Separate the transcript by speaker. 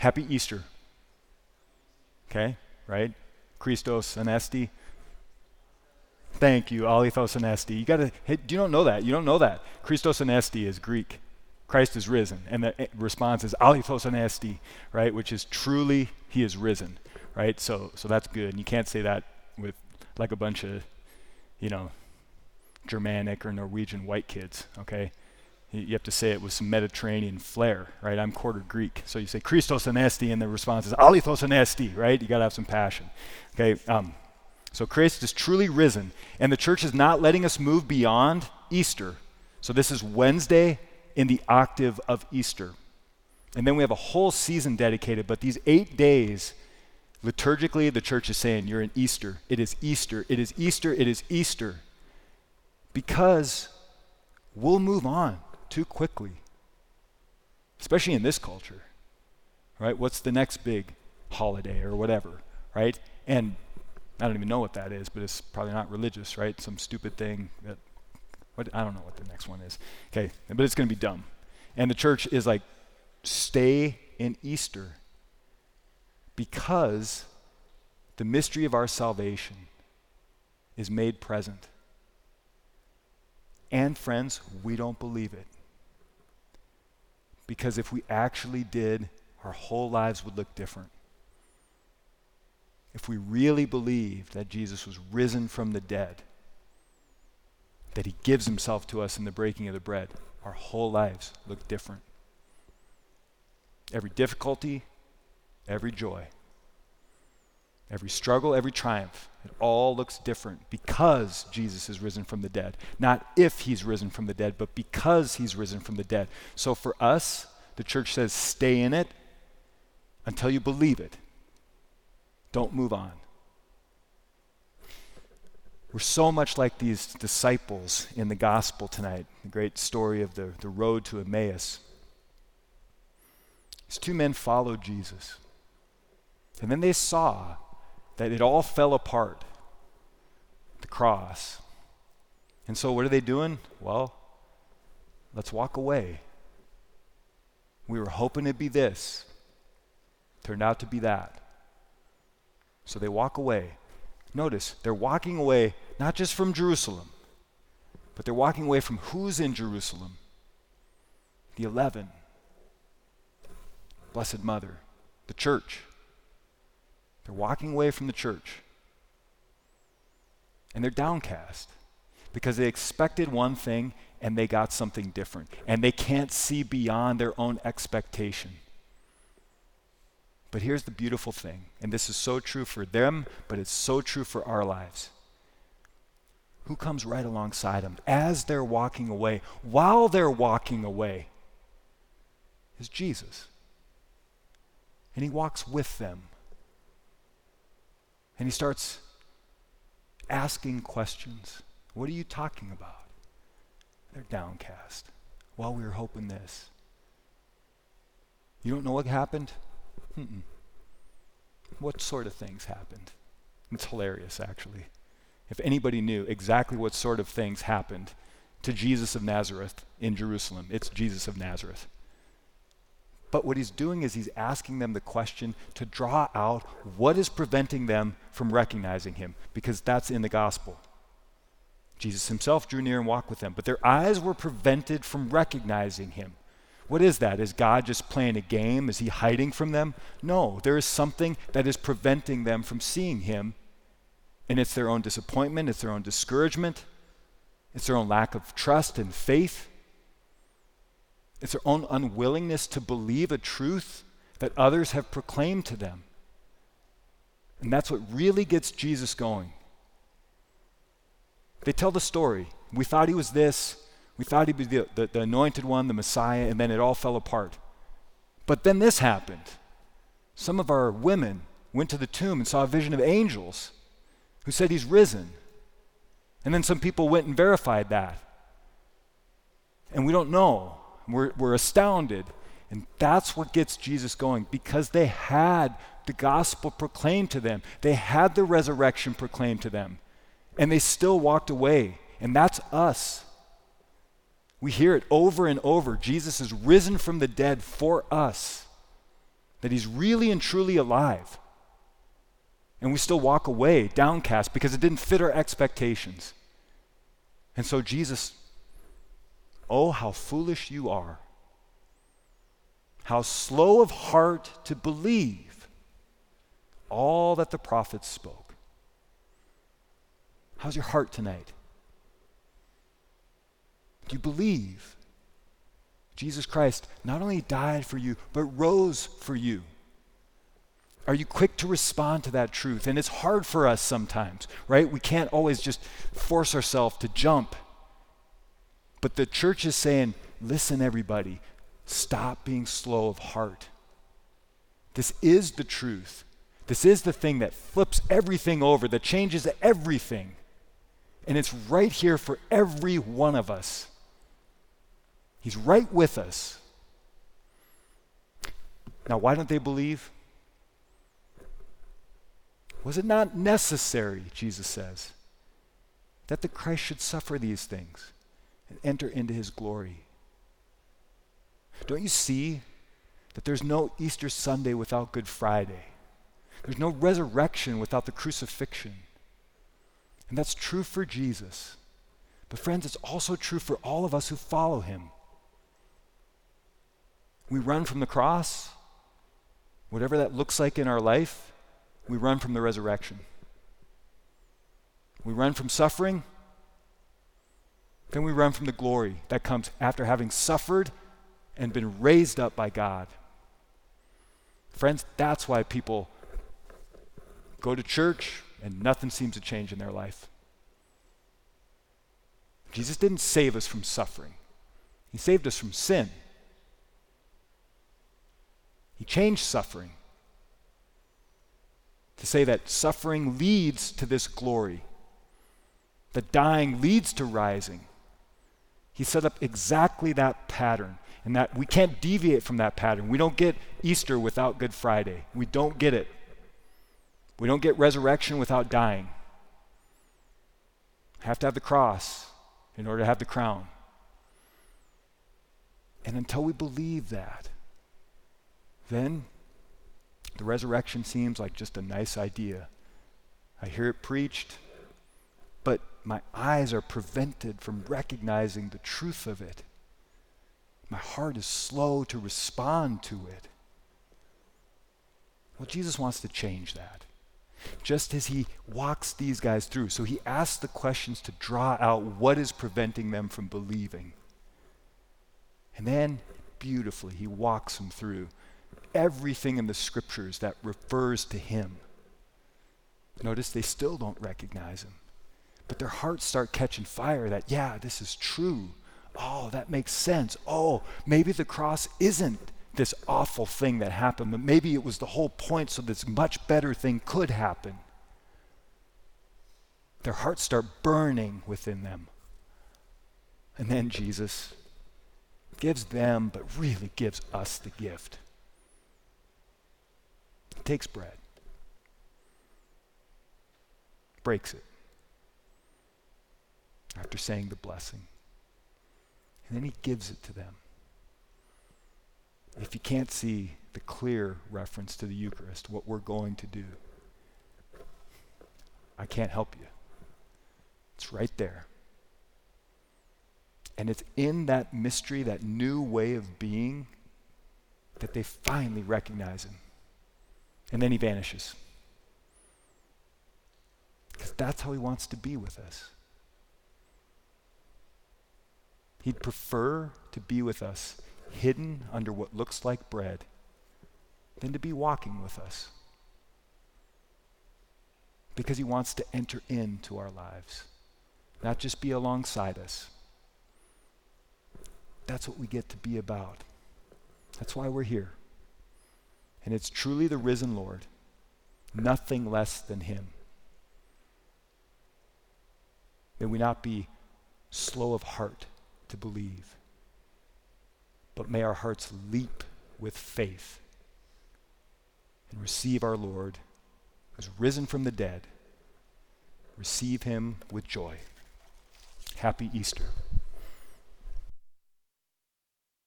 Speaker 1: Happy Easter. Okay, right? Christos anesti. Thank you, alithos anesti. You gotta, hey, you don't know that. You don't know that. Christos anesti is Greek. Christ is risen. And the eh, response is alithos anesti, right? Which is truly he is risen, right? So, so that's good. And you can't say that with like a bunch of, you know, Germanic or Norwegian white kids, okay? You have to say it with some Mediterranean flair, right? I'm quarter Greek. So you say Christos anesti, and the response is alithos anesti, right? You got to have some passion. Okay? Um, so Christ is truly risen, and the church is not letting us move beyond Easter. So this is Wednesday in the octave of Easter. And then we have a whole season dedicated, but these eight days, liturgically, the church is saying, You're in Easter. It is Easter. It is Easter. It is Easter. Because we'll move on too quickly, especially in this culture, right? What's the next big holiday or whatever, right? And I don't even know what that is, but it's probably not religious, right? Some stupid thing that, what, I don't know what the next one is. Okay, but it's going to be dumb. And the church is like, stay in Easter because the mystery of our salvation is made present. And friends, we don't believe it. Because if we actually did, our whole lives would look different. If we really believed that Jesus was risen from the dead, that he gives himself to us in the breaking of the bread, our whole lives look different. Every difficulty, every joy, every struggle, every triumph, it all looks different because Jesus is risen from the dead. Not if he's risen from the dead, but because he's risen from the dead. So for us, the church says stay in it until you believe it. Don't move on. We're so much like these disciples in the gospel tonight, the great story of the, the road to Emmaus. These two men followed Jesus. And then they saw that it all fell apart the cross. And so, what are they doing? Well, let's walk away. We were hoping it'd be this, turned out to be that. So they walk away. Notice, they're walking away not just from Jerusalem, but they're walking away from who's in Jerusalem? The eleven, Blessed Mother, the church. They're walking away from the church. And they're downcast because they expected one thing and they got something different. And they can't see beyond their own expectation. But here's the beautiful thing, and this is so true for them, but it's so true for our lives. Who comes right alongside them as they're walking away, while they're walking away, is Jesus. And he walks with them. And he starts asking questions. What are you talking about? They're downcast. Well, we were hoping this. You don't know what happened? Mm-mm. What sort of things happened? It's hilarious, actually. If anybody knew exactly what sort of things happened to Jesus of Nazareth in Jerusalem, it's Jesus of Nazareth. But what he's doing is he's asking them the question to draw out what is preventing them from recognizing him, because that's in the gospel. Jesus himself drew near and walked with them, but their eyes were prevented from recognizing him. What is that? Is God just playing a game? Is he hiding from them? No, there is something that is preventing them from seeing him, and it's their own disappointment, it's their own discouragement, it's their own lack of trust and faith. It's their own unwillingness to believe a truth that others have proclaimed to them. And that's what really gets Jesus going. They tell the story. We thought he was this, we thought he'd be the, the, the, anointed one, the Messiah, and then it all fell apart. But then this happened. Some of our women went to the tomb and saw a vision of angels who said he's risen. And then some people went and verified that. And we don't know. We're, we're astounded. And that's what gets Jesus going because they had the gospel proclaimed to them, they had the resurrection proclaimed to them, and they still walked away. And that's us. We hear it over and over. Jesus is risen from the dead for us. that he's really and truly alive. And we still walk away downcast because it didn't fit our expectations. And so, Jesus, oh, how foolish you are. How slow of heart to believe all that the prophets spoke. How's your heart tonight? Do you believe Jesus Christ not only died for you, but rose for you? Are you quick to respond to that truth? And it's hard for us sometimes, right? We can't always just force ourselves to jump. But the church is saying, listen, everybody, stop being slow of heart. This is the truth. This is the thing that flips everything over, that changes everything. And it's right here for every one of us. He's right with us. Now, why don't they believe? Was it not necessary, Jesus says, that the Christ should suffer these things and enter into his glory? Don't you see that there's no Easter Sunday without Good Friday? There's no resurrection without the crucifixion. And that's true for Jesus. But, friends, it's also true for all of us who follow him. We run from the cross, whatever that looks like in our life, we run from the resurrection. We run from suffering, then we run from the glory that comes after having suffered and been raised up by God. Friends, that's why people go to church and nothing seems to change in their life. Jesus didn't save us from suffering, He saved us from sin. He changed suffering to say that suffering leads to this glory, that dying leads to rising. He set up exactly that pattern, and that we can't deviate from that pattern. We don't get Easter without Good Friday. We don't get it. We don't get resurrection without dying. Have to have the cross in order to have the crown. And until we believe that, then the resurrection seems like just a nice idea. I hear it preached, but my eyes are prevented from recognizing the truth of it. My heart is slow to respond to it. Well, Jesus wants to change that. Just as he walks these guys through. So he asks the questions to draw out what is preventing them from believing. And then, beautifully, he walks them through everything in the scriptures that refers to him. Notice they still don't recognize him. But their hearts start catching fire that, yeah, this is true. Oh, that makes sense. Oh, maybe the cross isn't this awful thing that happened, but maybe it was the whole point so this much better thing could happen. Their hearts start burning within them. And then Jesus gives them, but really gives us the gift He takes bread, breaks it after saying the blessing, and then he gives it to them. If you can't see the clear reference to the Eucharist, what we're going to do, I can't help you. It's right there. And it's in that mystery, that new way of being, that they finally recognize him. And then he vanishes. Because that's how he wants to be with us. He'd prefer to be with us hidden under what looks like bread than to be walking with us. Because he wants to enter into our lives, not just be alongside us. That's what we get to be about. That's why we're here and it's truly the risen Lord, nothing less than Him. May we not be slow of heart to believe, but may our hearts leap with faith and receive our Lord who's risen from the dead. Receive Him with joy. Happy Easter.